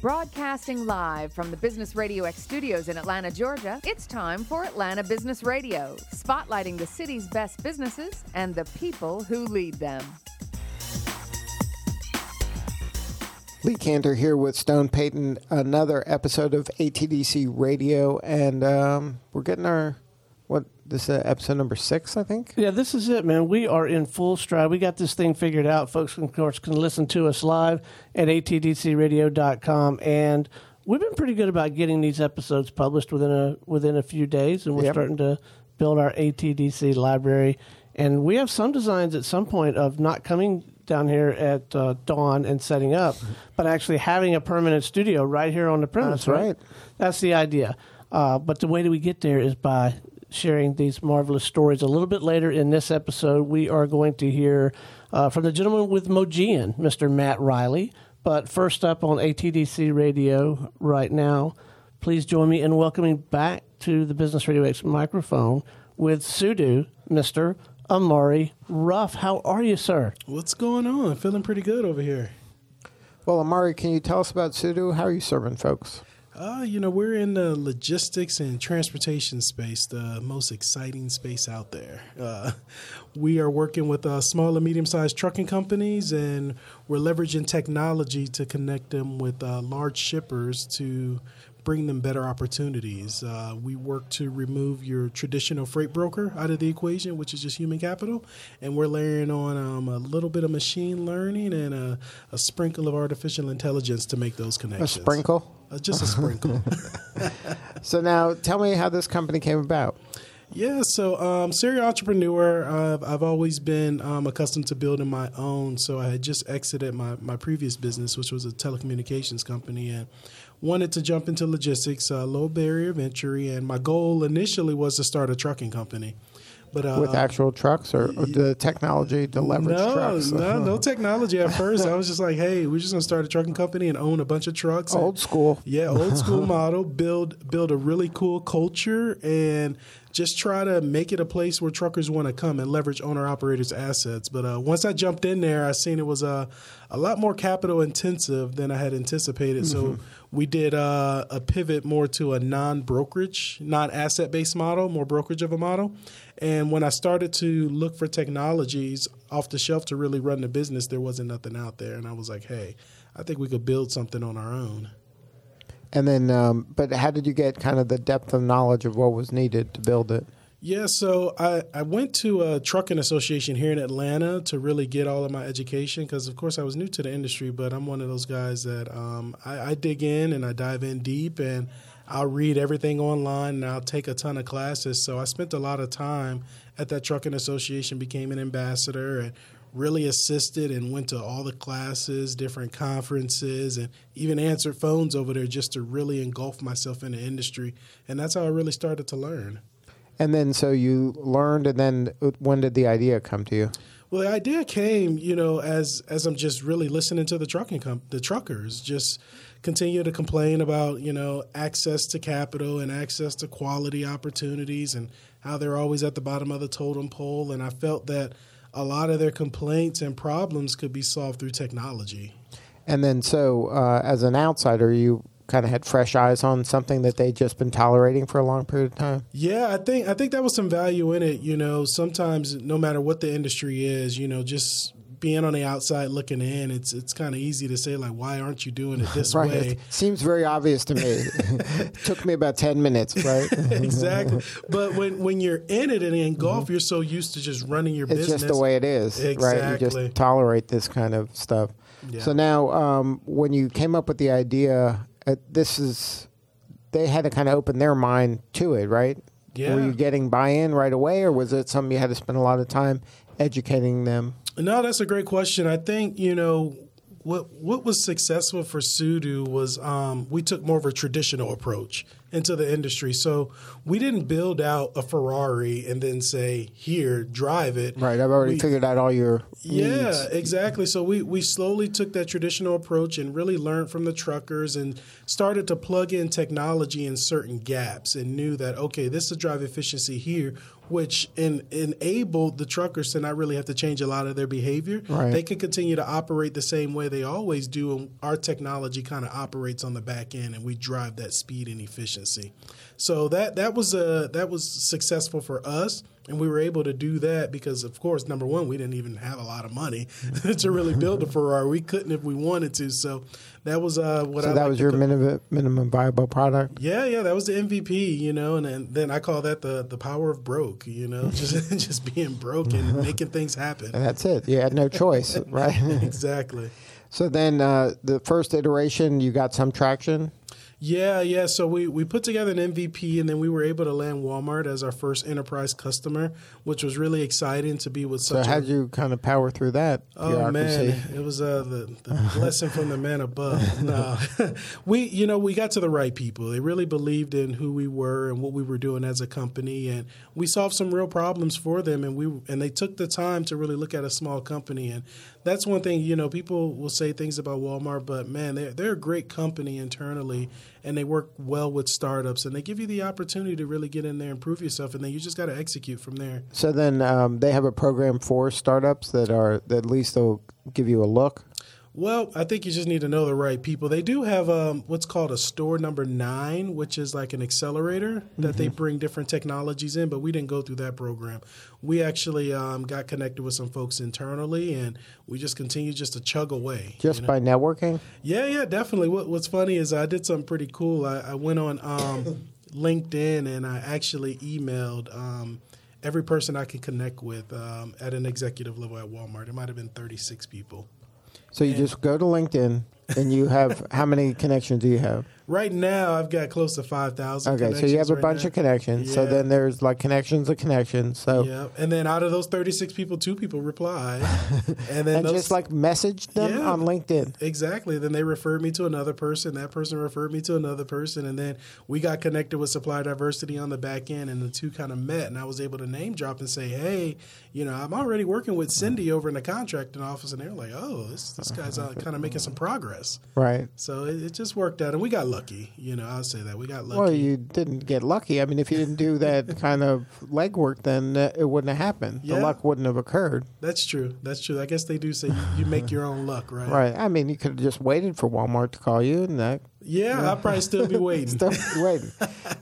Broadcasting live from the Business Radio X studios in Atlanta, Georgia, it's time for Atlanta Business Radio, spotlighting the city's best businesses and the people who lead them. Lee Kantor here with Stone Payton, another episode of ATDC Radio, and um, we're getting our what this is uh, episode number six, I think. Yeah, this is it, man. We are in full stride. We got this thing figured out. Folks, of course, can listen to us live at atdcradio.com, and we've been pretty good about getting these episodes published within a within a few days, and we're Yep. starting to build our ATDC library. And we have some designs at some point of not coming down here at uh, dawn and setting up, but actually having a permanent studio right here on the premise. That's right. That's the idea. Uh, but the way that we get there is by sharing these marvelous stories. A little bit later in this episode, we are going to hear uh, from the gentleman with Mogean, Mr. Matt Riley. But first up on ATDC Radio right now, please join me in welcoming back to the Business Radio X microphone with Sudu, Mr. Amari Ruff. How are you, sir? What's going on? Feeling pretty good over here. Well, Amari, can you tell us about Sudu? How are you serving folks? Uh, you know, we're in the logistics and transportation space, the most exciting space out there. Uh, we are working with uh, small and medium sized trucking companies, and we're leveraging technology to connect them with uh, large shippers to bring them better opportunities. Uh, we work to remove your traditional freight broker out of the equation, which is just human capital, and we're layering on um, a little bit of machine learning and a, a sprinkle of artificial intelligence to make those connections. A sprinkle. Uh, just a sprinkle. So now, tell me how this company came about. yeah, so um, serial entrepreneur. Uh, I've always been um, accustomed to building my own. So I had just exited my, my previous business, which was a telecommunications company, and wanted to jump into logistics, uh, low barrier of entry. And my goal initially was to start a trucking company. But uh, With actual trucks or, or the technology to leverage no, trucks? no, no technology at first. I was just like, hey, we're just gonna start a trucking company and own a bunch of trucks. and- Old school. Yeah, old school model. Build build a really cool culture and just try to make it a place where truckers want to come and leverage owner operators' assets. But uh, once I jumped in there, I seen it was a a lot more capital intensive than I had anticipated. So we did uh, a pivot more to a non brokerage, non asset based model, more brokerage of a model. And when I started to look for technologies off the shelf to really run the business, there wasn't nothing out there. And I was like, hey, I think we could build something on our own. And then, um, but how did you get kind of the depth of knowledge of what was needed to build it? Yeah, so I, I went to a trucking association here in Atlanta to really get all of my education because, of course, I was new to the industry, but I'm one of those guys that um, I, I dig in and I dive in deep and I'll read everything online and I'll take a ton of classes. So I spent a lot of time at that trucking association, became an ambassador, and really assisted and went to all the classes, different conferences, and even answered phones over there just to really engulf myself in the industry. And that's how I really started to learn. And then, so you learned, and then uh, when did the idea come to you? Well, the idea came, you know, as as I'm just really listening to the trucking comp- the truckers just continue to complain about, you know, access to capital and access to quality opportunities and how they're always at the bottom of the totem pole and I felt that a lot of their complaints and problems could be solved through technology. And then, so uh, as an outsider, you kind of had fresh eyes on something that they'd just been tolerating for a long period of time. Yeah, I think I think that was some value in it. You know, sometimes no matter what the industry is, you know, just being on the outside looking in, it's it's kind of easy to say like, why aren't you doing it this Right. way? It seems very obvious to me. took me about 10 minutes, right? exactly. But when when you're in it and in golf, you're so used to just running your Mm-hmm. It's business. just the way it is, right? You just tolerate this kind of stuff. Yeah. So now, um, when you came up with the idea, this is they had to kind of open their mind to it, right? Yeah. Were you getting buy-in right away, or was it something you had to spend a lot of time educating them? No, that's a great question. I think you know what what was successful for Sudu was um, we took more of a traditional approach into the industry. So we didn't build out a Ferrari and then say, "Here, drive it." Right. I've already We- figured out all your yeah, needs. exactly. So we, we slowly took that traditional approach and really learned from the truckers and started to plug in technology in certain gaps and knew that, okay, this is drive efficiency here, which en- enabled the truckers to not really have to change a lot of their behavior. Right. They can continue to operate the same way they always do, and our technology kind of operates on the back end, and we drive that speed and efficiency. So that that was a that was successful for us, and we were able to do that because, of course, number one, we didn't even have a lot of money to really build a Ferrari. We couldn't if we wanted to. So that was uh, what I So I that was your minimum minimum viable product. yeah, yeah, that was the MVP, you know, and then, then I call that the the power of broke, you know, just just being broke and making things happen. And that's it. You had no choice, right? Exactly. so then uh, the first iteration, you got some traction. Yeah, yeah. So we, we put together an MVP and then we were able to land Walmart as our first enterprise customer, which was really exciting to be with such. A So such how a did you kind of power through that Oh bureaucracy? man, it was uh, the, the blessing from the man above. No, we you know we got to the right people. They really believed in who we were and what we were doing as a company, and we solved some real problems for them. And we and they took the time to really look at a small company, and that's one thing. You know, people will say things about Walmart, but man, they're they're a great company internally, and they work well with startups, and they give you the opportunity to really get in there and prove yourself, and then you just got to execute from there. So then um, they have a program for startups that are that at least they'll give you a look. Well, I think you just need to know the right people. They do have um, what's called a store number nine, which is like an accelerator that they bring different technologies in, but we didn't go through that program. We actually um, got connected with some folks internally, and we just continue just to chug away. Just you know? by networking. Yeah, yeah, definitely. What, what's funny is I did something pretty cool. I, I went on um, LinkedIn and I actually emailed um, every person I could connect with um, at an executive level at Walmart. It might have been 36 people. So you just go to LinkedIn and you have how many connections do you have? Right now, I've got close to 5,000 Okay, so you have a right bunch now. of connections. So then there's like connections of connections. So Yeah, and then out of those 36 people, two people replied. and then and those, just like message them Yeah. on LinkedIn. Exactly. Then they referred me to another person. That person referred me to another person. And then we got connected with supply diversity on the back end, and the two kind of met. And I was able to name drop and say, hey, you know, I'm already working with Cindy over in the contracting office. And they're like, oh, this, this guy's uh, kind of making some progress. Right. So it, it just worked out. And we got lucky. You know, I'll say that. We got lucky. Well, you didn't get lucky. I mean, if you didn't do that kind of legwork, then uh, it wouldn't have happened. The luck wouldn't have occurred. That's true. That's true. I guess they do say you, make your own luck, right? Right. I mean, you could have just waited for Walmart to call you, and that Yeah, I'd probably still be waiting. still waiting.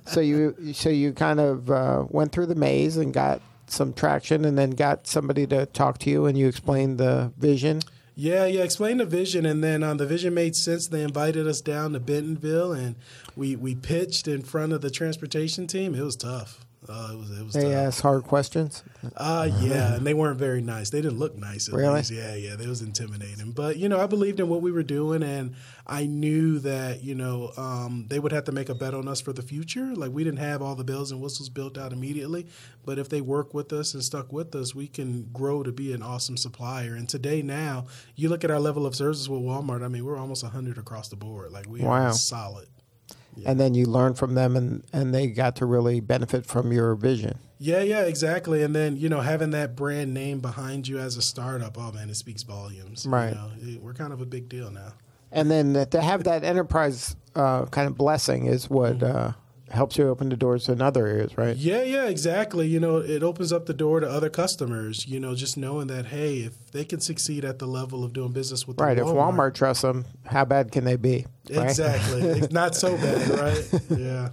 So you, so you kind of uh, went through the maze and got some traction, and then got somebody to talk to you, and you explained the vision. Yeah, yeah. Explain the vision, and then um, the vision made sense. They invited us down to Bentonville, and we we pitched in front of the transportation team. It was tough. Uh, it was it was They tough. asked hard questions. Uh, yeah, and they weren't very nice. They didn't look nice. At Really? least. Yeah, yeah. They was intimidating. But you know, I believed in what we were doing, and I knew that you know um, they would have to make a bet on us for the future. Like we didn't have all the bells and whistles built out immediately, but if they work with us and stuck with us, we can grow to be an awesome supplier. And today, now you look at our level of service with Walmart. I mean, we're almost hundred across the board. Like we Wow. are solid. And then you learn from them, and, and they got to really benefit from your vision. Yeah, yeah, exactly. And then you know, having that brand name behind you as a startup, oh man, it speaks volumes. you Right. know. It- we're kind of a big deal now. And then to have that enterprise uh, kind of blessing is what uh, helps you open the doors in other areas, right? Yeah, yeah, exactly. You know, it opens up the door to other customers. You know, just knowing that hey, if they can succeed at the level of doing business with the Right. If Walmart trusts them, how bad can they be? right? exactly, it's not so bad, right? Yeah.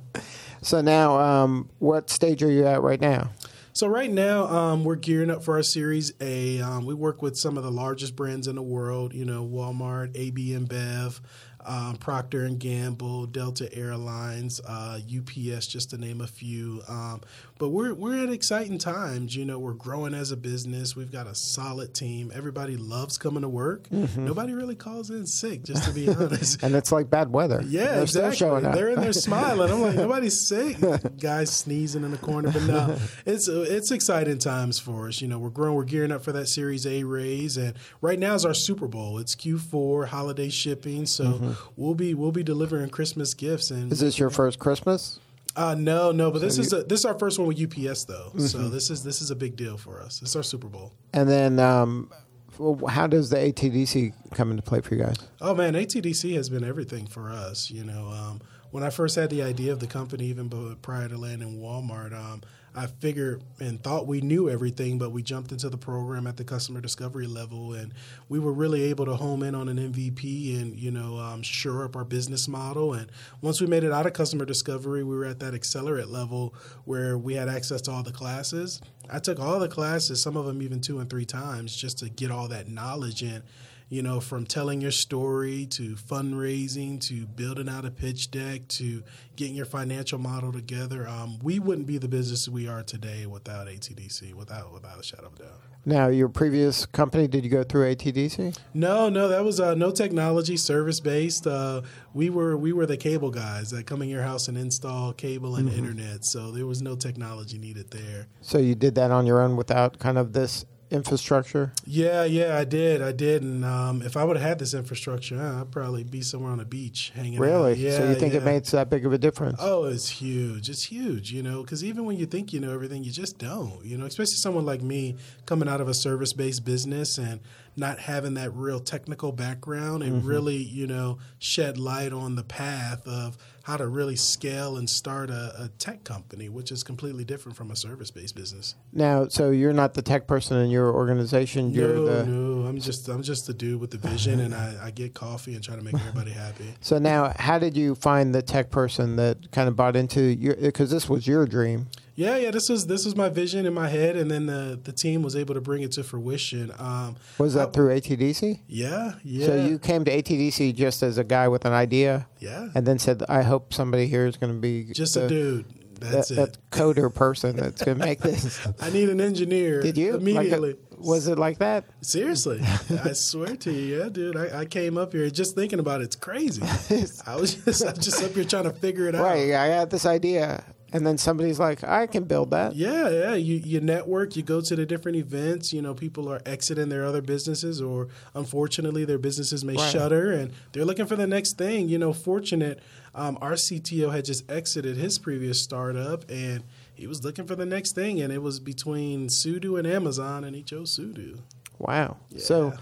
So now, um, what stage are you at right now? So right now, um, we're gearing up for our Series A. Um, we work with some of the largest brands in the world. You know, Walmart, AB InBev, um, Procter and Gamble, Delta Airlines, uh, UPS, just to name a few. Um, but we're we're at exciting times. You know, we're growing as a business. We've got a solid team. Everybody loves coming to work. Nobody really calls in sick, just to be honest. And it's like bad weather. Yeah, They're exactly. still showing up. They're in there smiling. I'm like, nobody's sick. Guys sneezing in the corner, but no, it's it's exciting times for us. You know, we're growing. We're gearing up for that Series A raise, and right now is our Super Bowl. It's Q4 holiday shipping, so we'll be we'll be delivering Christmas gifts. And Mm-hmm. Is this your first Christmas? Uh, no, no, but this is a, this is our first one with UPS though, so this is this is a big deal for us. It's our Super Bowl. And then, um, well, how does the ATDC come into play for you guys? Oh man, ATDC has been everything for us. You know, um, when I first had the idea of the company, even prior to landing Walmart, um, I figured and thought we knew everything, but we jumped into the program at the customer discovery level, and we were really able to home in on an MVP and you know um, shore up our business model. And once we made it out of customer discovery, we were at that accelerate level where we had access to all the classes. I took all the classes, some of them even two and three times, just to get all that knowledge in you know, from telling your story to fundraising to building out a pitch deck to getting your financial model together. Um, we wouldn't be the business we are today without ATDC, without without a shadow of a doubt. Now, your previous company, did you go through ATDC? No, no, that was uh, no technology, service based. Uh, we were we were the cable guys that come in your house and install cable and internet. So there was no technology needed there. So you did that on your own without kind of this infrastructure? Yeah, yeah, I did, I did, and um, if I would have had this infrastructure, uh, I'd probably be somewhere on a beach hanging out. Really? Yeah, so you think it yeah. makes that big of a difference? Oh, it's huge. It's huge, you know, because even when you think you know everything, you just don't, you know, especially someone like me coming out of a service based business and not having that real technical background and really, you know, shed light on the path of how to really scale and start a, a tech company, which is completely different from a service based business. Now, so you're not the tech person in your organization. You're no, the no, I'm just I'm just the dude with the vision, and I, I get coffee and try to make everybody happy. So now, how did you find the tech person that kind of bought into your? Because this was your dream. Yeah, yeah, this was this was my vision in my head, and then the the team was able to bring it to fruition. Um, Was that through ATDC? yeah, yeah, So you came to ATDC just as a guy with an idea, yeah, and then said, "I hope somebody here is going to be just the, a dude. that, That's it. that coder person that's going to make this." I need an engineer. Did you Like uh, immediately? a- was it like that? Seriously, I swear to you, yeah, dude. I, I came up here just thinking about it. It's crazy. I was just I was just up here trying to figure it out. Right. I had this idea, and then somebody's like, "I can build that." Yeah, yeah. You you network. You go to the different events. You know, people are exiting their other businesses, or unfortunately, their businesses may Right. shutter, and they're looking for the next thing. You know, fortunate, um, our CTO had just exited his previous startup, and he was looking for the next thing, and it was between Sudu and Amazon, and he chose Sudu. Wow. Yeah. So,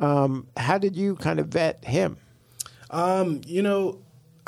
um, how did you kind of vet him? Um, you know,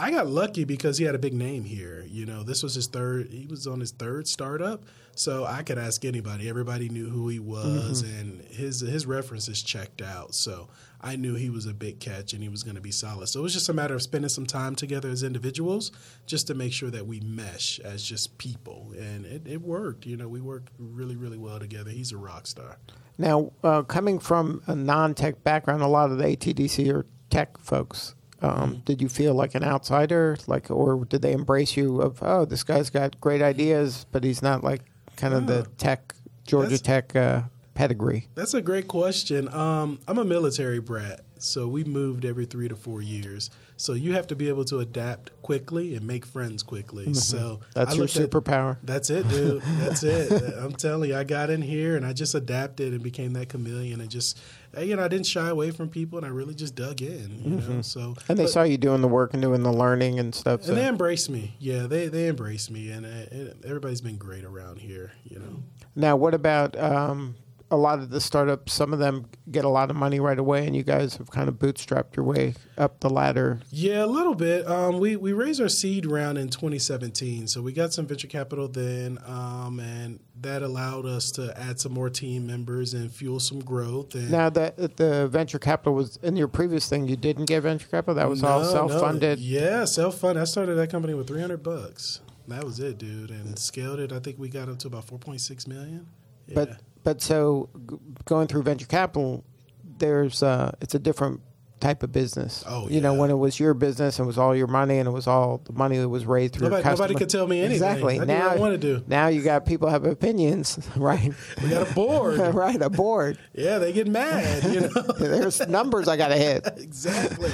I got lucky because he had a big name here. You know, this was his third. He was on his third startup, so I could ask anybody. Everybody knew who he was, and his his references checked out. So I knew he was a big catch, and he was going to be solid. So it was just a matter of spending some time together as individuals, just to make sure that we mesh as just people, and it, it worked. You know, we worked really really well together. He's a rock star. Now, uh, coming from a non-tech background, a lot of the ATDC are tech folks. Um, did you feel like an outsider, like, or did they embrace you? Of oh, this guy's got great ideas, but he's not like kind of the tech Georgia That's- Tech uh, pedigree. That's a great question. Um, I'm a military brat, so we moved every three to four years. So you have to be able to adapt quickly and make friends quickly. So Mm-hmm. That's I your looked at- superpower. That's it, dude. That's it. I'm telling you, I got in here and I just adapted and became that chameleon and just, you know, I didn't shy away from people and I really just dug in. You know, so Mm-hmm. And they but- saw you doing the work and doing the learning and stuff. So. and they embraced me. Yeah, they they embraced me, and, uh, and everybody's been great around here. You know. Now, what about um, a lot of the startups? Some of them get a lot of money right away, and you guys have kind of bootstrapped your way up the ladder. Yeah, a little bit. Um, we we raised our seed round in 2017, so we got some venture capital then, um, and that allowed us to add some more team members and fuel some growth. And Now, that the venture capital was in your previous thing. You didn't get venture capital. That was all No, no. self-funded. Yeah, self funded. I started that company with 300 bucks. That was it, dude, and scaled it. I think we got up to about 4.6 million. Yeah. But but so g- going through venture capital, there's uh, it's a different type of business. Oh, you know when it was your business and it was all your money and it was all the money that was raised through Nobody- nobody could tell me anything. Exactly. I now I wanna do. Now you got people have opinions, right? we got a board. right, a board. yeah, they get mad. You know. There's numbers I got to hit. exactly.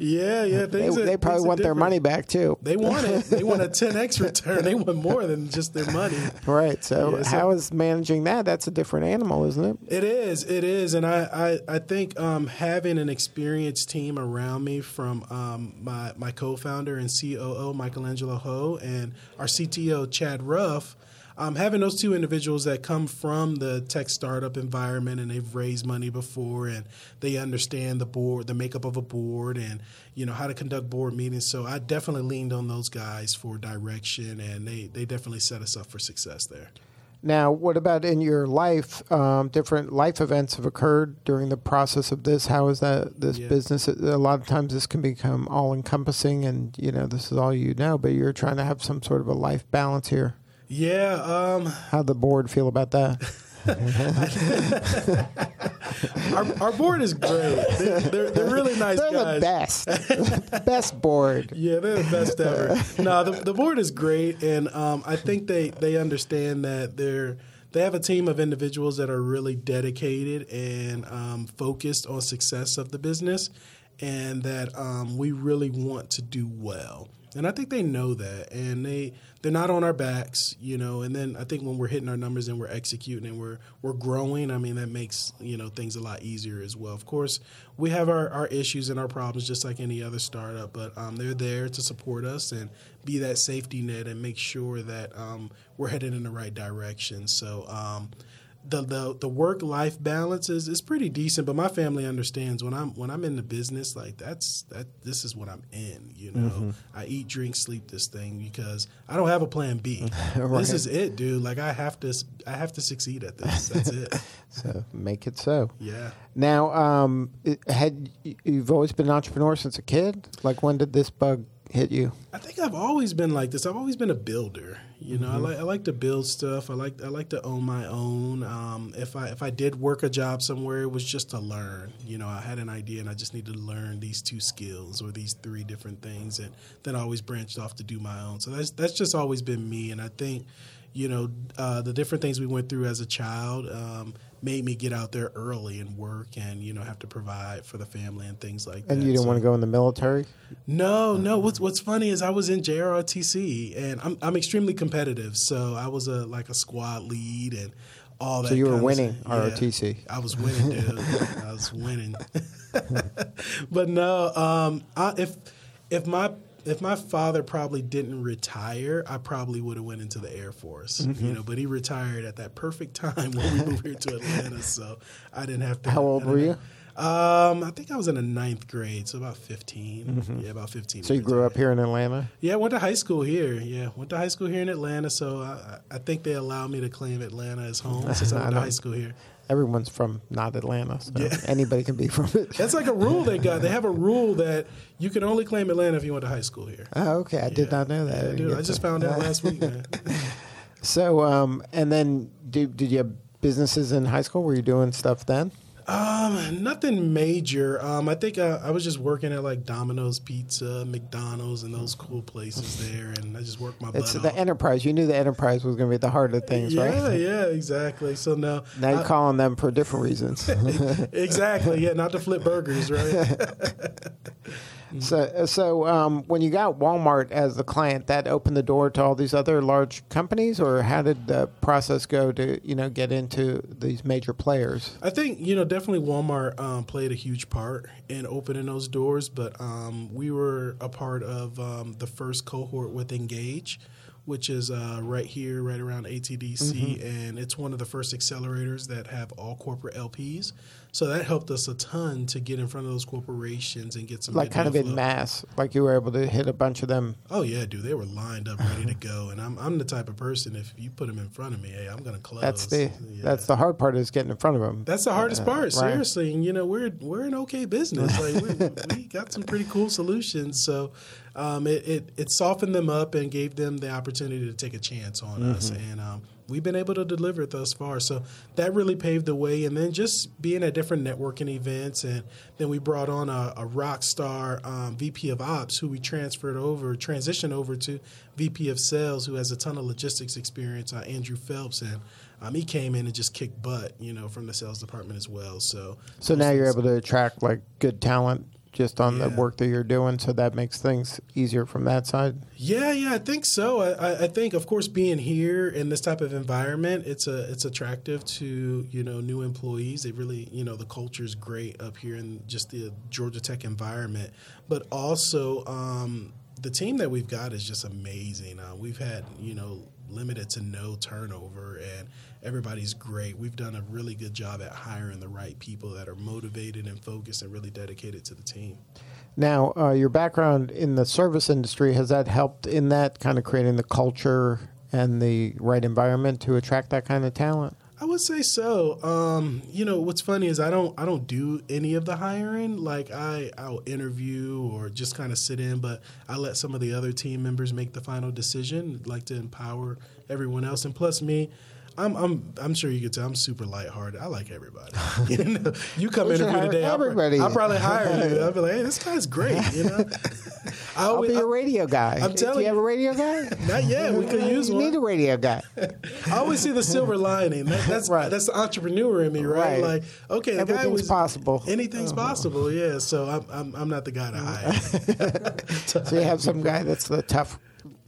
Yeah, yeah. They, they probably want their money back too. They want it. They want a 10x return. They want more than just their money. Right. So, Yeah, so- how is managing that? That's a different animal, isn't it? It is. It is. And I, I, I think um, having an experienced team around me from um, my my co-founder and COO Michelangelo Ho and our CTO Chad Ruff. Um, having those two individuals that come from the tech startup environment and they've raised money before and they understand the board, the makeup of a board, and you know how to conduct board meetings. So I definitely leaned on those guys for direction, and they they definitely set us up for success there. Now, what about in your life? Um, different life events have occurred during the process of this. How is that this Yeah. business? A lot of times, this can become all encompassing, and you know this is all you know. But you're trying to have some sort of a life balance here. Yeah, um, How the board feel about that? our, our board is great. They're, they're, they're really nice They're guys. the best, best board. Yeah, they're the best ever. no, the, the board is great, and um, I think they they understand that they're they have a team of individuals that are really dedicated and um, focused on success of the business, and that um, we really want to do well. And I think they know that, and they they're not on our backs, you know. And then I think when we're hitting our numbers and we're executing and we're we're growing, I mean that makes you know things a lot easier as well. Of course, we have our, our issues and our problems just like any other startup, but um, they're there to support us and be that safety net and make sure that um, we're headed in the right direction. So. Um, the, the the work life balance is, is pretty decent, but my family understands when I'm when I'm in the business like that's that this is what I'm in. You know, I eat, drink, sleep this thing because I don't have a plan B. This is it, dude. Like I have to I have to succeed at this. That's it. So make it so. Yeah. Now, um, had you've always been an entrepreneur since a kid? Like when did this bug hit you? I think I've always been like this. I've always been a builder. You know, I like I like to build stuff. I like I like to own my own. Um, if I if I did work a job somewhere, it was just to learn. You know, I had an idea and I just needed to learn these two skills or these three different things, and then I always branched off to do my own. So that's that's just always been me. And I think, you know, uh, the different things we went through as a child. Um, made me get out there early and work and you know have to provide for the family and things like that And you didn't So- want to go in the military? no, no. What's What's funny is I was in JROTC and I'm I'm extremely competitive. So I was a like a squad lead and all that. So you were of winning. ROTC. I was winning, dude. I was winning. but no, um, I, if if my if my father probably didn't retire, I probably would have went into the Air Force. Mm-hmm. You know, but he retired at that perfect time when we moved here to Atlanta, so I didn't have to. How old were you? Um, I think I was in the ninth grade, so about 15 Yeah, about fifteen. Mm-hmm. So you grew up here in Atlanta? Yeah, I went to high school here. Yeah, went to high school here in Atlanta. So I, I think they allow me to claim Atlanta as home since I I went to high school here. Everyone's from not Atlanta, so Yeah. anybody can be from it. That's like a rule they got. They have a rule that you can only claim Atlanta if you went to high school here. Oh, okay. I did not know that. Yeah, dude, I just to- found out last week, man. So, um, and then did, did you have businesses in high school? Were you doing stuff then? Um, nothing major. Um, I think uh, I was just working at like Domino's Pizza, McDonald's, and those cool places there, and I just worked my It's butt the enterprise. You knew the enterprise was going to be the heart of things, yeah, right? yeah, yeah, exactly. So now, Now you're I- calling them for different reasons. exactly. Yeah, not to flip burgers, right? So, so um, when you got Walmart as the client, that opened the door to all these other large companies, or how did the process go to you know get into these major players? I think you know definitely Walmart um, played a huge part in opening those doors, but um, we were a part of um, the first cohort with Engage, which is uh, right here, right around ATDC, and it's one of the first accelerators that have all corporate LPs. So that helped us a ton to get in front of those corporations and get some Like kind of in mass, like you were able to hit a bunch of them. Oh yeah, dude, they were lined up ready to go, and I'm I'm the type of person if you put them in front of me, hey, I'm gonna close. That's the Yeah. that's the hard part is getting in front of them. That's the hardest part, right. seriously. And you know, we're we're an okay business. Like we, we got some pretty cool solutions. So um, it, it it softened them up and gave them the opportunity to take a chance on us. And um, we've been able to deliver it thus far. So that really paved the way. And then just being at different networking events, and then we brought on a, a rock star um, VP of Ops who we transferred over, transitioned over to VP of Sales, who has a ton of logistics experience, uh, Andrew Phelps, and um, he came in and just kicked butt, you know, from the sales department as well. So, So now you're able to attract like good talent just on the work that you're doing, so that makes things easier from that side. Yeah, yeah, I think so. I, I- I think, of course, being here in this type of environment, it's a it's attractive to you know new employees. They really, you know, the culture is great up here in just the Georgia Tech environment, but also um, the team that we've got is just amazing. Uh, we've had you know limited to no turnover and. Everybody's great. We've done a really good job at hiring the right people that are motivated and focused and really dedicated to the team. Now, uh, your background in the service industry has that helped in that kind of creating the culture and the right environment to attract that kind of talent? I would say so. Um, you know, what's funny is I don't I don't do any of the hiring. Like I I'll interview or just kind of sit in, but I let some of the other team members make the final decision. I'd like to empower everyone else, and plus me. I'm, I'm, I'm sure you could tell I'm super lighthearted. I like everybody. You, know, you come interview hire today, I'll. I'll probably hire you. I'll be like, hey, this guy's great. You know, I I'll be a radio guy. I'm Do telling you have a radio guy? not yet. We could use you one. need a radio guy. I always see the silver lining. That, that's Right. that's the entrepreneur in me, right? Right. Like, okay, the guy Everything's was possible. Anything's uh-huh. possible, yeah. So I'm, I'm I'm not the guy to hire. So you have some guy that's the tough.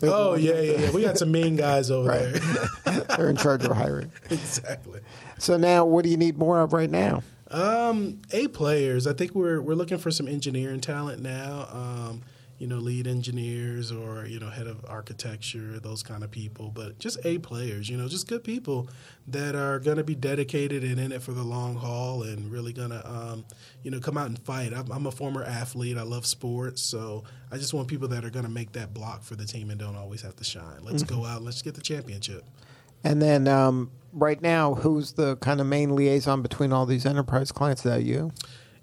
Oh yeah, yeah, yeah. We got some mean guys over Right. there. They're in charge of hiring. exactly. So now, what do you need more of right now? Um, A players. I think we're we're looking for some engineering talent now. Um, you know, lead engineers or you know, head of architecture, those kind of people. But just A players. You know, just good people that are going to be dedicated and in it for the long haul and really going to, um, you know, come out and fight. I'm, I'm a former athlete. I love sports, so I just want people that are going to make that block for the team and don't always have to shine. Let's go out. Let's get the championship. And then um, right now, who's the kind of main liaison between all these enterprise clients? Is that you?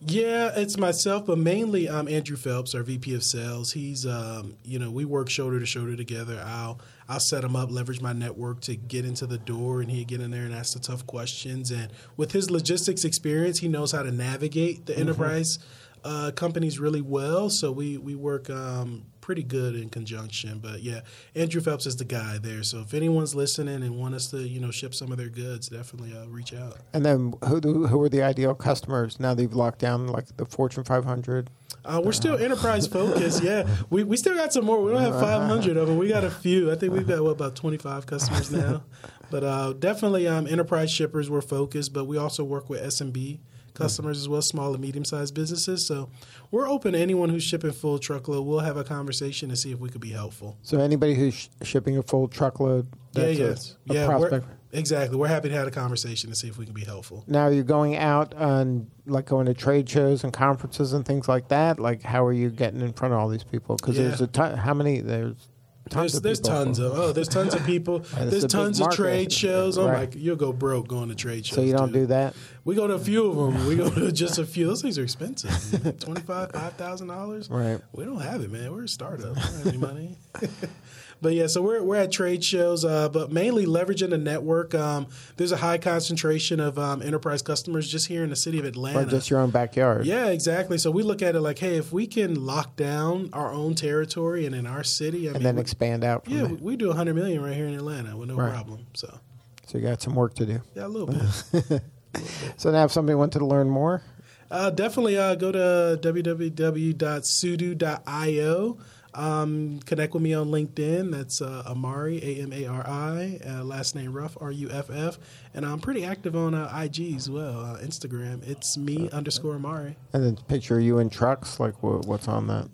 Yeah, it's myself, but mainly um, Andrew Phelps, our VP of Sales. He's, um, you know, we work shoulder to shoulder together. I'll I'll set him up, leverage my network to get into the door, and he'd get in there and ask the tough questions. And with his logistics experience, he knows how to navigate the enterprise uh, companies really well. So we we work um, pretty good in conjunction. But yeah, Andrew Phelps is the guy there. So if anyone's listening and want us to, you know, ship some of their goods, definitely uh, reach out. And then who do, who are the ideal customers now that you've locked down like the Fortune 500? Uh, we're still enterprise focused. Yeah, we, we still got some more. We don't have 500 of them. We got a few. I think we've got what about 25 customers now. But uh, definitely, um, enterprise shippers we're focused. But we also work with SMB customers as well, small and medium sized businesses. So we're open to anyone who's shipping full truckload. We'll have a conversation and see if we could be helpful. So anybody who's sh- shipping a full truckload, that's yeah, a- yeah, a, yeah. we're- exactly. We're happy to have a conversation and see if we can be helpful. Now you're going out on like going to trade shows and conferences and things like that. Like, how are you getting in front of all these people? Because Yeah. there's a ton. How many? There's tons There's, of there's tons of oh, there's tons of people. there's tons of trade shows. Oh Right. my, you'll go broke going to trade shows. So you don't dude. do that. We go to a few of them. We go to just a few. Those things are expensive. Twenty five, five thousand dollars. Right. We don't have it, man. We're a startup. We don't have any money. but yeah, so we're we're at trade shows, uh, but mainly leveraging the network. Um, there's a high concentration of um, enterprise customers just here in the city of Atlanta. Or just your own backyard. Yeah, exactly. So we look at it like, hey, if we can lock down our own territory and in our city, I And mean, then expand out from yeah, there. we do 100 million right here in Atlanta with no Right. problem. So So you got some work to do. yeah, a little bit. So now, if somebody wanted to learn more, Uh, definitely uh, go to www.sudu.io. Um, connect with me on LinkedIn. That's uh, Amari, A M A R I, uh, last name Ruff, R U F F. And I'm pretty active on uh, IG as well, uh, Instagram. It's me underscore Amari. and then picture you in trucks. Like, wha- what's on that?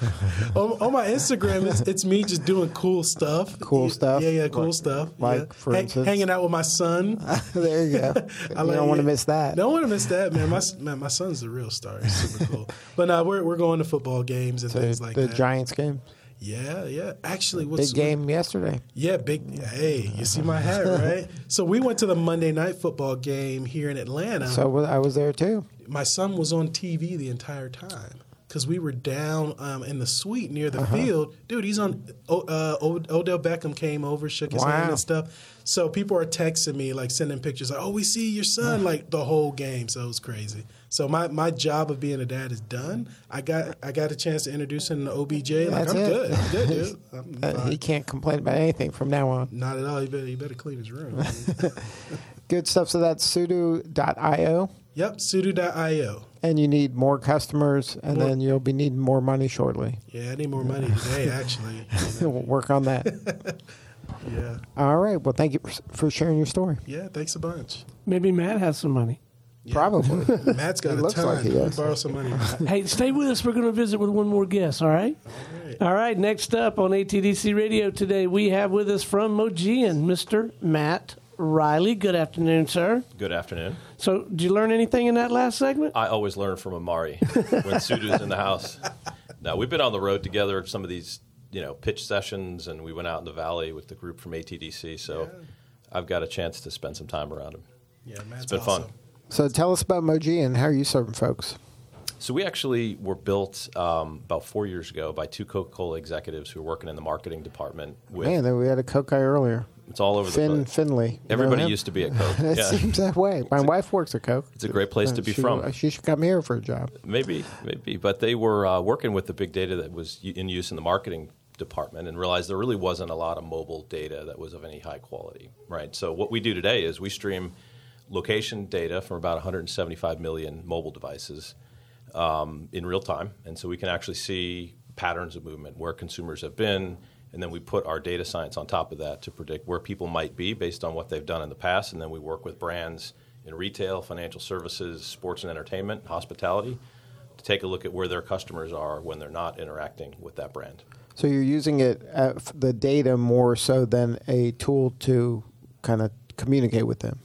on, on my Instagram, it's, it's me just doing cool stuff. Cool Yeah, stuff? Yeah, yeah, cool Like- stuff. like, yeah. for instance? hanging out with my son. there you go. you I like don't want to miss that. Don't want to miss that, man. My man, my son's the real star. He's super cool. But no, we're we're going to football games and So things like the that. The Giants game, Yeah, yeah. Actually, what's big game yesterday. Yeah, big. Hey, you see my hat, right? so we went to the Monday night football game here in Atlanta. So I was there too. my son was on TV the entire time because we were down um, in the suite near the Uh-huh. field. Dude, he's on. Uh, Odell Beckham came over, shook his hand and stuff. So people are texting me, like sending pictures, like, "Oh, we see your son!" Like the whole game. So it was crazy. So my, my job of being a dad is done. I got I got a chance to introduce him to OBJ. Like That's I'm it. good. I'm good, dude. I'm Uh, he can't complain about anything from now on. Not at all. You better you better clean his room. Good stuff. So that's sudu.io. Yep, sudu.io. And you need more customers, and More- then you'll be needing more money shortly. Yeah, I need more money today, actually. we'll work on that. Yeah, All right. Well, thank you for, for sharing your story. yeah. Thanks a bunch. Maybe Matt has some money. Yeah. Probably. Matt's got It a looks ton. like he Let does. borrow some money. Hey, stay with us. We're going to visit with one more guest, all right? All right, next up on ATDC Radio today, we have with us from Mogean, Mr. Matt Riley. Good afternoon, sir. Good afternoon. So, did you learn anything in that last segment? I always learn from Amari when Sudu's in the house. Now we've been on the road together at some of these, you know, pitch sessions, and we went out in the valley with the group from ATDC. So I've got a chance to spend some time around him. Yeah, Matt's It's been awesome. fun. so tell us about Mogean and how are you serving folks? So we actually were built um, about four years ago by two Coca-Cola executives who were working in the marketing department. With Man, then we had a Coke guy earlier. it's all over the Finn place. Finley. Everybody used to be at Coke. It yeah, seems that way. My wife works at Coke. it's a great place to be she, from. She should come here for a job. Maybe, maybe. But they were uh, working with the big data that was in use in the marketing department and realized there really wasn't a lot of mobile data that was of any high quality, right? So what we do today is we stream location data from about 175 million mobile devices um, in real time, and so we can actually see patterns of movement, where consumers have been, and then we put our data science on top of that to predict where people might be based on what they've done in the past, and then we work with brands in retail, financial services, sports and entertainment, hospitality, to take a look at where their customers are when they're not interacting with that brand. So you're using it, uh, the data more so than a tool to kind of communicate with them.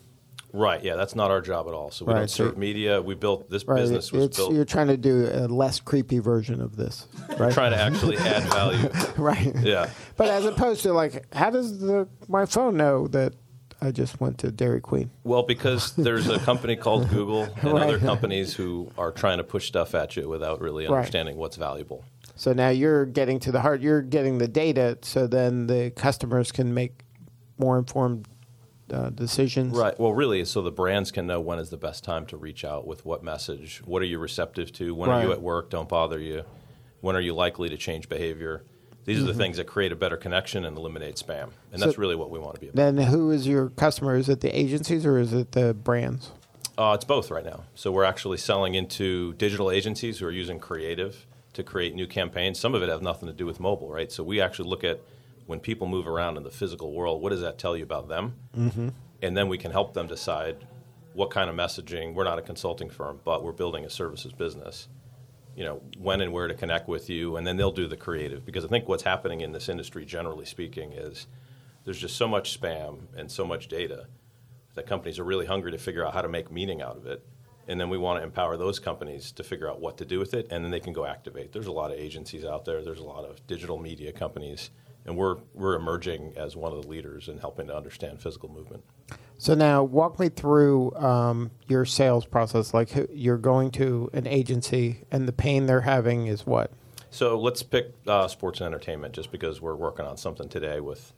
Right? Yeah, that's not our job at all. So we Right, don't so- serve media. We built this Right. business was It's- built You're trying to do a less creepy version of this, right? trying to actually add value. right. Yeah. But as opposed to like, how does the my phone know that I just went to Dairy Queen? Well, because there's a company called Google and Right. other companies who are trying to push stuff at you without really Right. understanding what's valuable. So now you're getting to the heart. You're getting the data, so then the customers can make more informed uh, decisions. Right. Well, really, so the brands can know when is the best time to reach out with what message. What are you receptive to? When are you at work? Don't bother you. When are you likely to change behavior? These are the things that create a better connection and eliminate spam. And Mm-hmm. So- that's really what we want to be about. Then who is your customer? Is it the agencies or is it the brands? Uh, it's both right now. So we're actually selling into digital agencies who are using creative to create new campaigns. Some of it has nothing to do with mobile, right? So we actually look at when people move around in the physical world, what does that tell you about them? Mm-hmm. And then we can help them decide what kind of messaging. We're not a consulting firm, but we're building a services business. You know, when and where to connect with you, and then they'll do the creative. Because I think what's happening in this industry, generally speaking, is there's just so much spam and so much data that companies are really hungry to figure out how to make meaning out of it. And then we want to empower those companies to figure out what to do with it, and then they can go activate. There's a lot of agencies out there. There's a lot of digital media companies, and we're we're emerging as one of the leaders in helping to understand physical movement. So now walk me through um, your sales process. Like you're going to an agency, and the pain they're having is what? So let's pick uh, sports and entertainment, just because we're working on something today with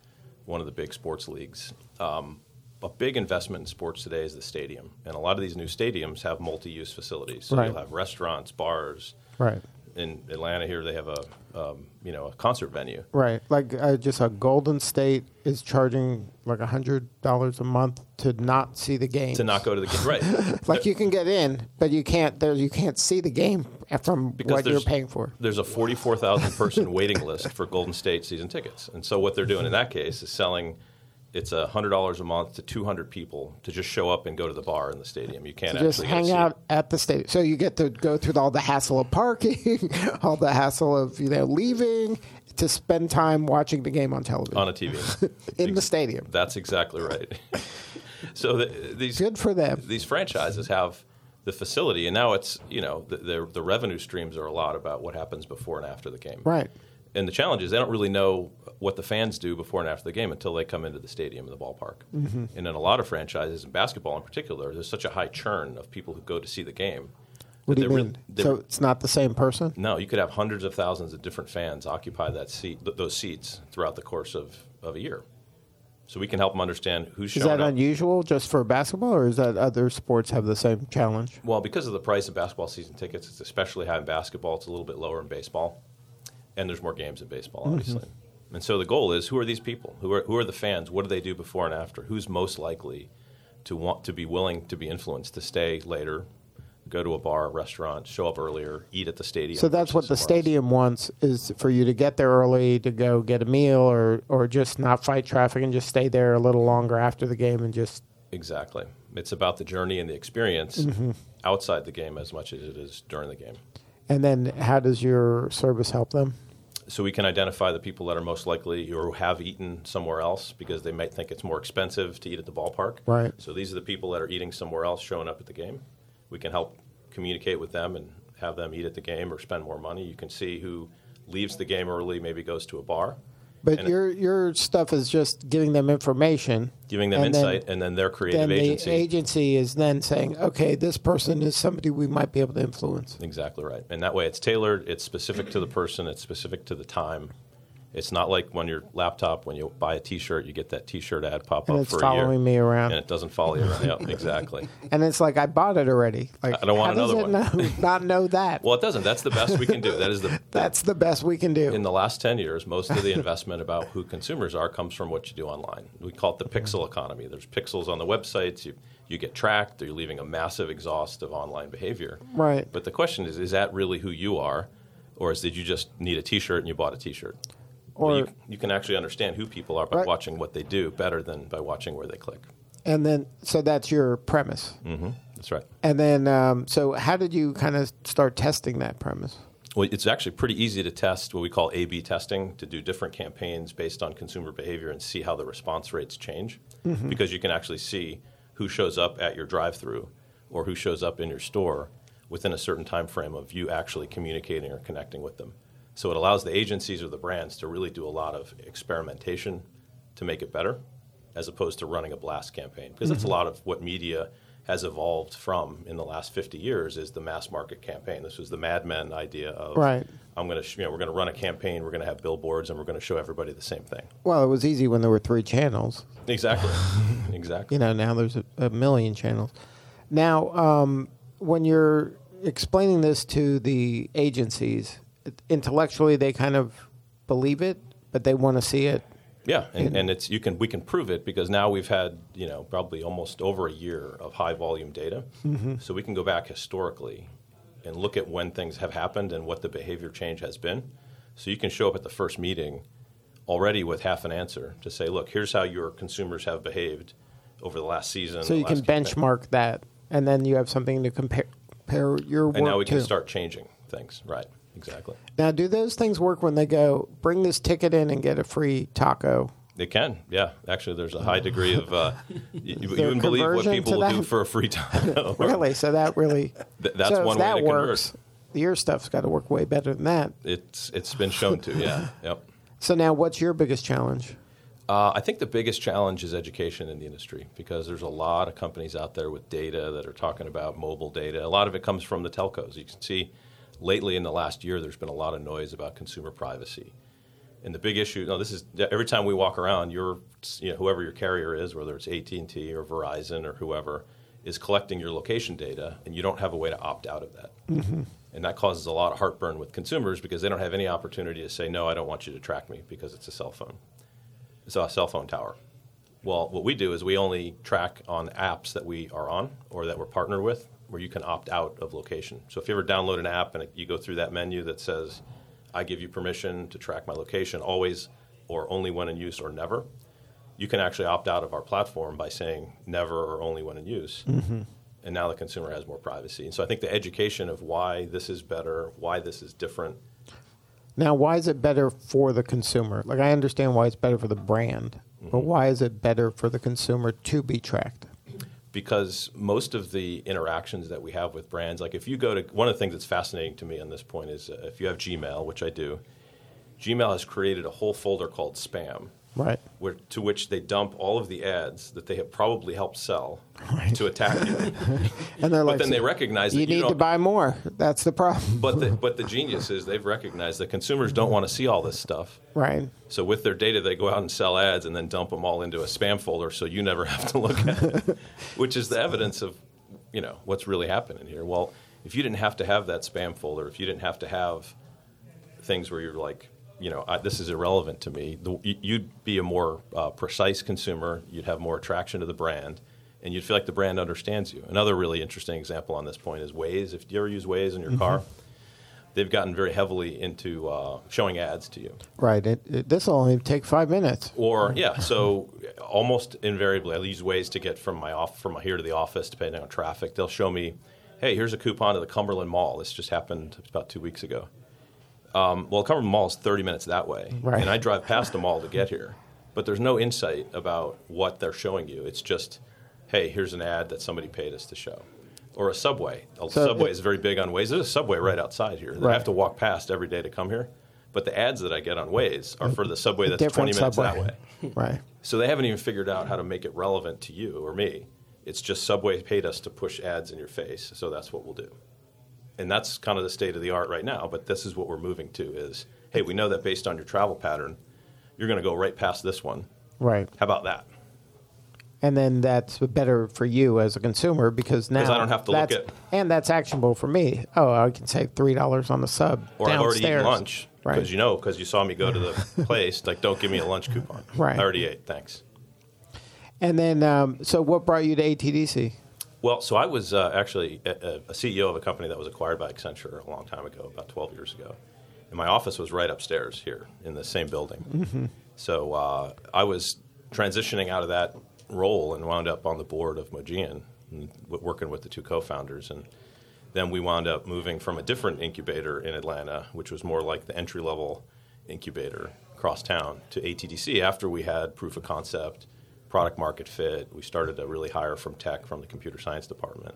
one of the big sports leagues. Um, a big investment in sports today is the stadium, and a lot of these new stadiums have multi-use facilities. So Right. you'll have restaurants, bars. Right. In Atlanta, here they have a um, you know a concert venue. Right. Like uh, just a Golden State is charging like a hundred dollars a month to not see the game. to not go to the game. Right. Like you can get in, but you can't. There, you can't see the game from Because what you're paying for. There's a 44,000 person waiting list for Golden State season tickets. And so what they're doing in that case is selling it's a $100 a month to 200 people to just show up and go to the bar in the stadium. You can't To just actually hang out at the stadium. So you get to go through all the hassle of parking, all the hassle of you know leaving to spend time watching the game on television on a TV. in the stadium. That's exactly right. so the, these Good for them. these franchises have the facility, and now it's you know the, the the revenue streams are a lot about what happens before and after the game. Right. And the challenge is they don't really know what the fans do before and after the game until they come into the stadium and the ballpark. Mm-hmm. And in a lot of franchises, in basketball in particular, there's such a high churn of people who go to see the game. What do you mean? so it's not the same person? no, you could have hundreds of thousands of different fans occupy that seat, th- those seats throughout the course of, of a year. So we can help them understand who's Is that up. unusual just for basketball, or is that other sports have the same challenge? Well, because of the price of basketball season tickets, it's especially high in basketball. It's a little bit lower in baseball, and there's more games in baseball, obviously. And so the goal is: who are these people? Who are who are the fans? What do they do before and after? Who's most likely to want to be willing to be influenced to stay later, go to a bar, restaurant, show up earlier, eat at the stadium. So that's what the stadium wants is for you to get there early to go get a meal or or just not fight traffic and just stay there a little longer after the game and just Exactly. It's about the journey and the experience Mm-hmm. outside the game as much as it is during the game. and then how does your service help them? So we can identify the people that are most likely or who have eaten somewhere else because they might think it's more expensive to eat at the ballpark. Right. So these are the people that are eating somewhere else showing up at the game. We can help communicate with them and have them eat at the game or spend more money. You can see who leaves the game early, maybe goes to a bar, But And- your your stuff is just giving them information. giving them And then- insight, and then their creative Then the agency. agency is then saying, okay, this person is somebody we might be able to influence. Exactly right. And that way it's tailored, it's specific to the person, it's specific to the time. It's not like when your laptop, when you buy a T-shirt, you get that T-shirt ad pop And up it's for a year, following me around. and it doesn't follow you around. yeah, exactly. And it's like I bought it already. Like I don't want how does another it know, not know that? Well, it doesn't. That's the best we can do. That is the That's the best we can do. in the last 10 years, most of the investment about who consumers are comes from what you do online. We call it the pixel economy. There's pixels on the websites. You, you get tracked. You're leaving a massive exhaust of online behavior. Right. But the question is, is that really who you are? Or is, did you just need a T-shirt and you bought a T-shirt? Well, Or- you, you can actually understand who people are by Right. watching what they do better than by watching where they click. and then, so that's your premise. hmm That's right. And then, um, so how did you kind of start testing that premise? Well, it's actually pretty easy to test what we call A B testing to do different campaigns based on consumer behavior and see how the response rates change because you can actually see who shows up at your drive through or who shows up in your store within a certain time frame of you actually communicating or connecting with them. So it allows the agencies or the brands to really do a lot of experimentation to make it better as opposed to running a blast campaign because that's a lot of what media has evolved from in the last 50 years is the mass market campaign. This was the Mad Men idea of Right. I'm going to sh- you know we're going to run a campaign, we're going to have billboards and we're going to show everybody the same thing. Well, it was easy when there were three channels. Exactly. exactly. You know, now there's a, a million channels. Now, um, when you're explaining this to the agencies, intellectually they kind of believe it, but they want to see it. Yeah, and, and it's you can we can prove it because now we've had you know probably almost over a year of high volume data, mm-hmm. so we can go back historically and look at when things have happened and what the behavior change has been. So you can show up at the first meeting already with half an answer to say, look, here's how your consumers have behaved over the last season. So you can last campaign." benchmark that, and then you have something to compare, compare your work and now we can start changing things. Right, exactly. Now, do those things work when they go bring this ticket in and get a free taco? It can, yeah. Actually, there's a high degree of uh, you, you wouldn't believe what people will do for a free taco. Really? So that really Th- that's so one way that to convert. works. Your stuff's got to work way better than that. It's it's been shown to, yeah, yep. So now, what's your biggest challenge? Uh, I think the biggest challenge is education in the industry because there's a lot of companies out there with data that are talking about mobile data. A lot of it comes from the telcos. You can see lately in the last year, there's been a lot of noise about consumer privacy. And the big issue, no, this is every time we walk around, your, you know, whoever your carrier is, whether it's AT and T or Verizon or whoever, is collecting your location data, and you don't have a way to opt out of that. Mm-hmm. And that causes a lot of heartburn with consumers because they don't have any opportunity to say, no, I don't want you to track me because it's a cell phone. It's a cell phone tower. Well, what we do is we only track on apps that we are on or that we're partnered with where you can opt out of location. So if you ever download an app and you go through that menu that says, I give you permission to track my location always or only when in use or never, you can actually opt out of our platform by saying never or only when in use. And now the consumer has more privacy. And so I think the education of why this is better, why this is different, Now, why is it better for the consumer? Like, I understand why it's better for the brand, but Mm-hmm. why is it better for the consumer to be tracked? Because most of the interactions that we have with brands, like if you go to one of the things that's fascinating to me on this point is uh, if you have Gmail, which I do, Gmail has created a whole folder called spam, Right. where, to which they dump all of the ads that they have probably helped sell to attack you. And they're like, then they recognize that you you need to don't- buy more. That's the problem. but the, but the genius is they've recognized that consumers don't want to see all this stuff. Right. So with their data, they go out and sell ads and then dump them all into a spam folder, so you never have to look at it, which is the evidence of, you know, what's really happening here. Well, if you didn't have to have that spam folder, if you didn't have to have things where you're like, you know, I, this is irrelevant to me, the, you- you'd be a more uh, precise consumer. You'd have more attraction to the brand, and you'd feel like the brand understands you. Another really interesting example on this point is Waze. If you ever use Waze in your Mm-hmm. car, they've gotten very heavily into uh, showing ads to you. Right. It, it, this will only take five minutes. Or yeah, so almost invariably, I use Waze to get from my off from here to the office, depending on traffic. They'll show me, hey, here's a coupon to the Cumberland Mall. This just happened about two weeks ago. Um, well, Cumberland Mall is 30 minutes that way, Right. and I drive past the mall to get here. But there's no insight about what they're showing you. It's just, hey, here's an ad that somebody paid us to show. Or a subway. A So subway it- is very big on Waze. There's a subway right outside here that I have to walk past every day to come here. But the ads that I get on Waze are for the subway that's 20 Different minutes that way. Right. So they haven't even figured out how to make it relevant to you or me. It's just Subway paid us to push ads in your face, so that's what we'll do. And that's kind of the state of the art right now, but this is what we're moving to is, hey, we know that based on your travel pattern, you're going to go right past this one. Right. How about that? And then that's better for you as a consumer because now I don't have to look at- and that's actionable for me. Oh, I can save three dollars on the sub Or I've already eaten lunch because Right. you know because you saw me go to the place. Like, don't give me a lunch coupon. Right. I already ate. Thanks. And then, um, so what brought you to ATDC? Well, so I was uh, actually a, a CEO of a company that was acquired by Accenture a long time ago, about 12 years ago. And my office was right upstairs here in the same building. So uh, I was transitioning out of that role and wound up on the board of Mogean, working with the two co-founders. And then we wound up moving from a different incubator in Atlanta, which was more like the entry level incubator across town, to ATDC after we had proof of concept, product market fit. We started to really hire from tech, from the computer science department.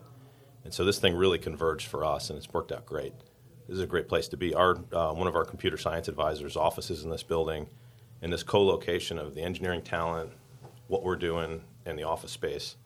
And so this thing really converged for us, and it's worked out great. This is a great place to be. Our uh, one of our computer science advisors' offices in this building, and this co-location of the engineering talent, what we're doing, and the office space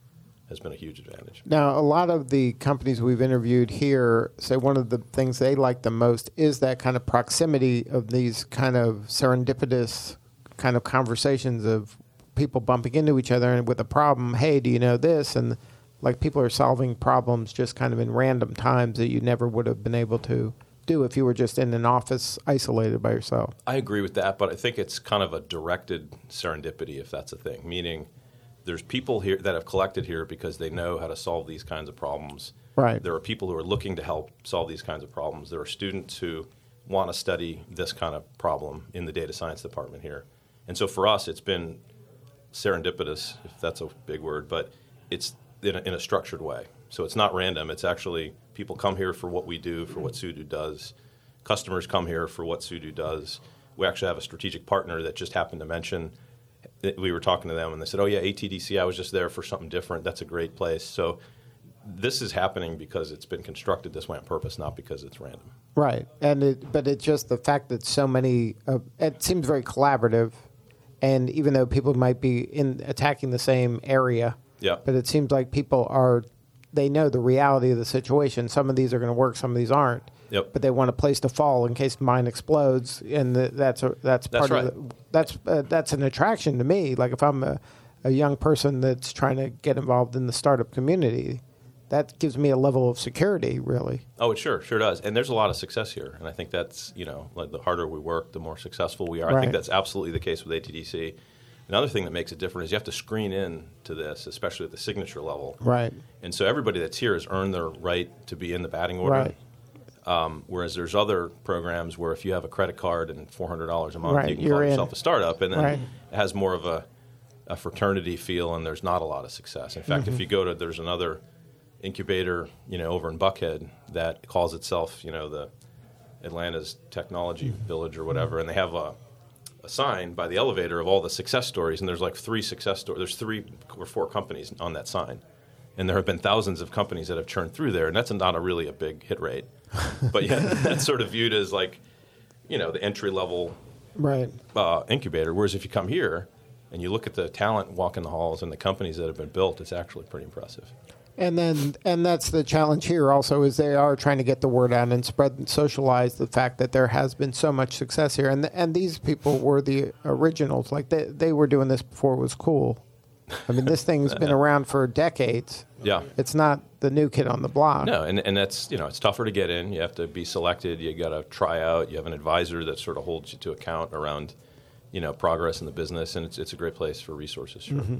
has been a huge advantage. Now, a lot of the companies we've interviewed here say one of the things they like the most is that kind of proximity of these kind of serendipitous kind of conversations of people bumping into each other and with a problem. Hey, do you know this? And like people are solving problems just kind of in random times that you never would have been able to do if you were just in an office isolated by yourself. I agree with that, but I think it's kind of a directed serendipity, if that's a thing. Meaning, there's people here that have collected here because they know how to solve these kinds of problems. Right. There are people who are looking to help solve these kinds of problems. There are students who want to study this kind of problem in the data science department here. And so for us, it's been serendipitous, if that's a big word, but it's in a, in a structured way. So it's not random. It's actually people come here for what we do, for what Sudu does. Customers come here for what Sudu does. We actually have a strategic partner that just happened to mention. We were talking to them, and they said, "Oh yeah, ATDC. I was just there for something different. That's a great place." So this is happening because it's been constructed this way on purpose, not because it's random. Right, and it, but it's just the fact that so many. Uh, it seems very collaborative, and even though people might be in attacking the same area, Yeah. but it seems like people are. They know the reality of the situation. Some of these are going to work, some of these aren't. Yep. But they want a place to fall in case mine explodes, and the, that's a, that's That's part right. of the, that's uh, that's an attraction to me. Like if I'm a, a young person that's trying to get involved in the startup community, that gives me a level of security, really. Oh, it sure, sure does. And there's a lot of success here. And I think that's, you know, like the harder we work, the more successful we are. I think that's absolutely the case with ATDC. Another thing that makes it different is you have to screen in to this, especially at the signature level. Right. And so everybody that's here has earned their right to be in the batting order. Right. Um, whereas there's other programs where if you have a credit card and $400 a month, Right, you can you're call in. yourself a startup. And then Right. it has more of a, a fraternity feel, and there's not a lot of success. In fact, Mm-hmm. if you go to, there's another incubator, you know, over in Buckhead that calls itself, you know, the Atlanta's Technology Mm-hmm. Village or whatever, and they have a, a sign by the elevator of all the success stories, and there's like three success stories. There's three or four companies on that sign, and there have been thousands of companies that have churned through there, and that's not a really a big hit rate, but yet that's sort of viewed as like, you know, the entry level Right. uh, incubator. Whereas if you come here and you look at the talent walking the halls and the companies that have been built, it's actually pretty impressive. And then, and that's the challenge here. Also, is they are trying to get the word out and spread and socialize the fact that there has been so much success here. And and these people were the originals. Like they they were doing this before it was cool. I mean, this thing's been around for decades. Yeah. It's not the new kid on the block. No, and, and that's you know it's tougher to get in. You have to be selected. You got to try out. You have an advisor that sort of holds you to account around, you know, progress in the business, and it's it's a great place for resources. Sure. Mm-hmm.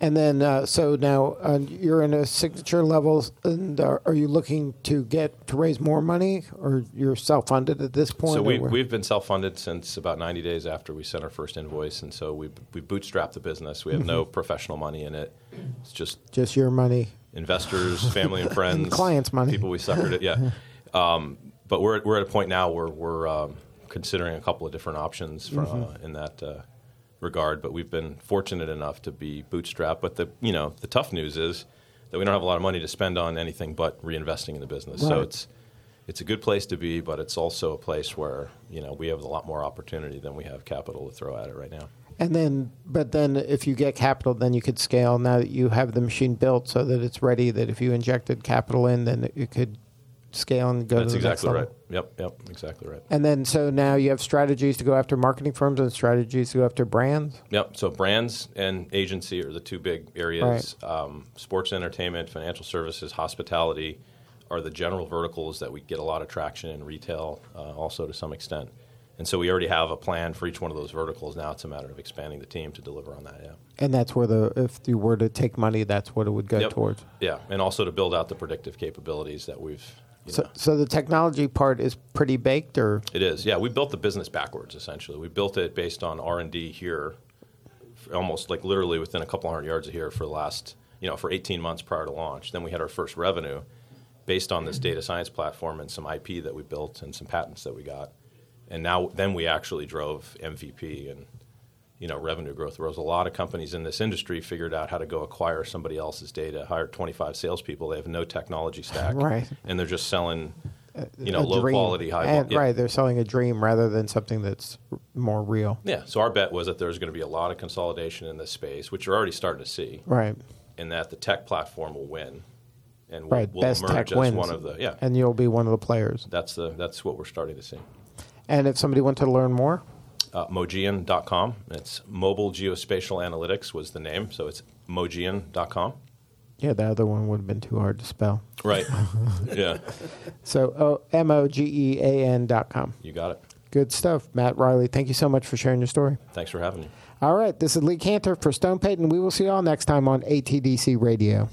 And then, uh, so now uh, you're in a signature level, and uh, are you looking to get to raise more money, or you're self funded at this point? So we, we've been self-funded since about 90 days after we sent our first invoice, and so we we bootstrapped the business. We have no Mm-hmm. professional money in it. It's just just your money. investors, family and friends, clients' money. people we suckered it. Yeah, um, but we're we're at a point now where we're um, considering a couple of different options for, Mm-hmm. uh, in that uh, regard. But we've been fortunate enough to be bootstrapped. But the you know the tough news is that we don't have a lot of money to spend on anything but reinvesting in the business. So it's it's a good place to be, but it's also a place where you know we have a lot more opportunity than we have capital to throw at it right now. And then, but then if you get capital, then you could scale now that you have the machine built so that it's ready, that if you injected capital in, then it could scale and go That's to the next exactly level. right. Yep, yep, exactly right. And then, so now you have strategies to go after marketing firms and strategies to go after brands. Yep. So brands and agency are the two big areas. Um, sports, entertainment, financial services, hospitality are the general verticals that we get a lot of traction in. Retail, uh, also to some extent. And so we already have a plan for each one of those verticals. Now it's a matter of expanding the team to deliver on that. Yeah. And that's where the, if you were to take money, that's what it would go Yep. towards. Yeah, and also to build out the predictive capabilities that we've. So, know, so the technology part is pretty baked, or It is, yeah. We built the business backwards. Essentially, we built it based on R and D here, almost like literally within a couple hundred yards of here for the last, you know, for 18 months prior to launch. Then we had our first revenue based on this data science platform and some IP that we built and some patents that we got. And now, then we actually drove MVP and you know revenue growth. Whereas a lot of companies in this industry figured out how to go acquire somebody else's data, hire 25 salespeople. They have no technology stack, Right. And they're just selling, you know, low dream. quality, high. And, yeah. Right, they're selling a dream rather than something that's more real. Yeah. So our bet was that there's going to be a lot of consolidation in this space, which you're already starting to see, Right, and that the tech platform will win, and we'll, right. we'll Best emerge tech as wins, one of the yeah. and you'll be one of the players. That's the that's what we're starting to see. And if somebody wanted to learn more, Uh, Mogean.com. It's Mobile Geospatial Analytics was the name, so it's Mogean.com. yeah, the other one would have been too hard to spell. Right. yeah. So oh, M O G E A N dot com. You got it. Good stuff, Matt Riley. Thank you so much for sharing your story. Thanks for having me. All right, this is Lee Kantor for Stone Payton. We will see you all next time on ATDC Radio.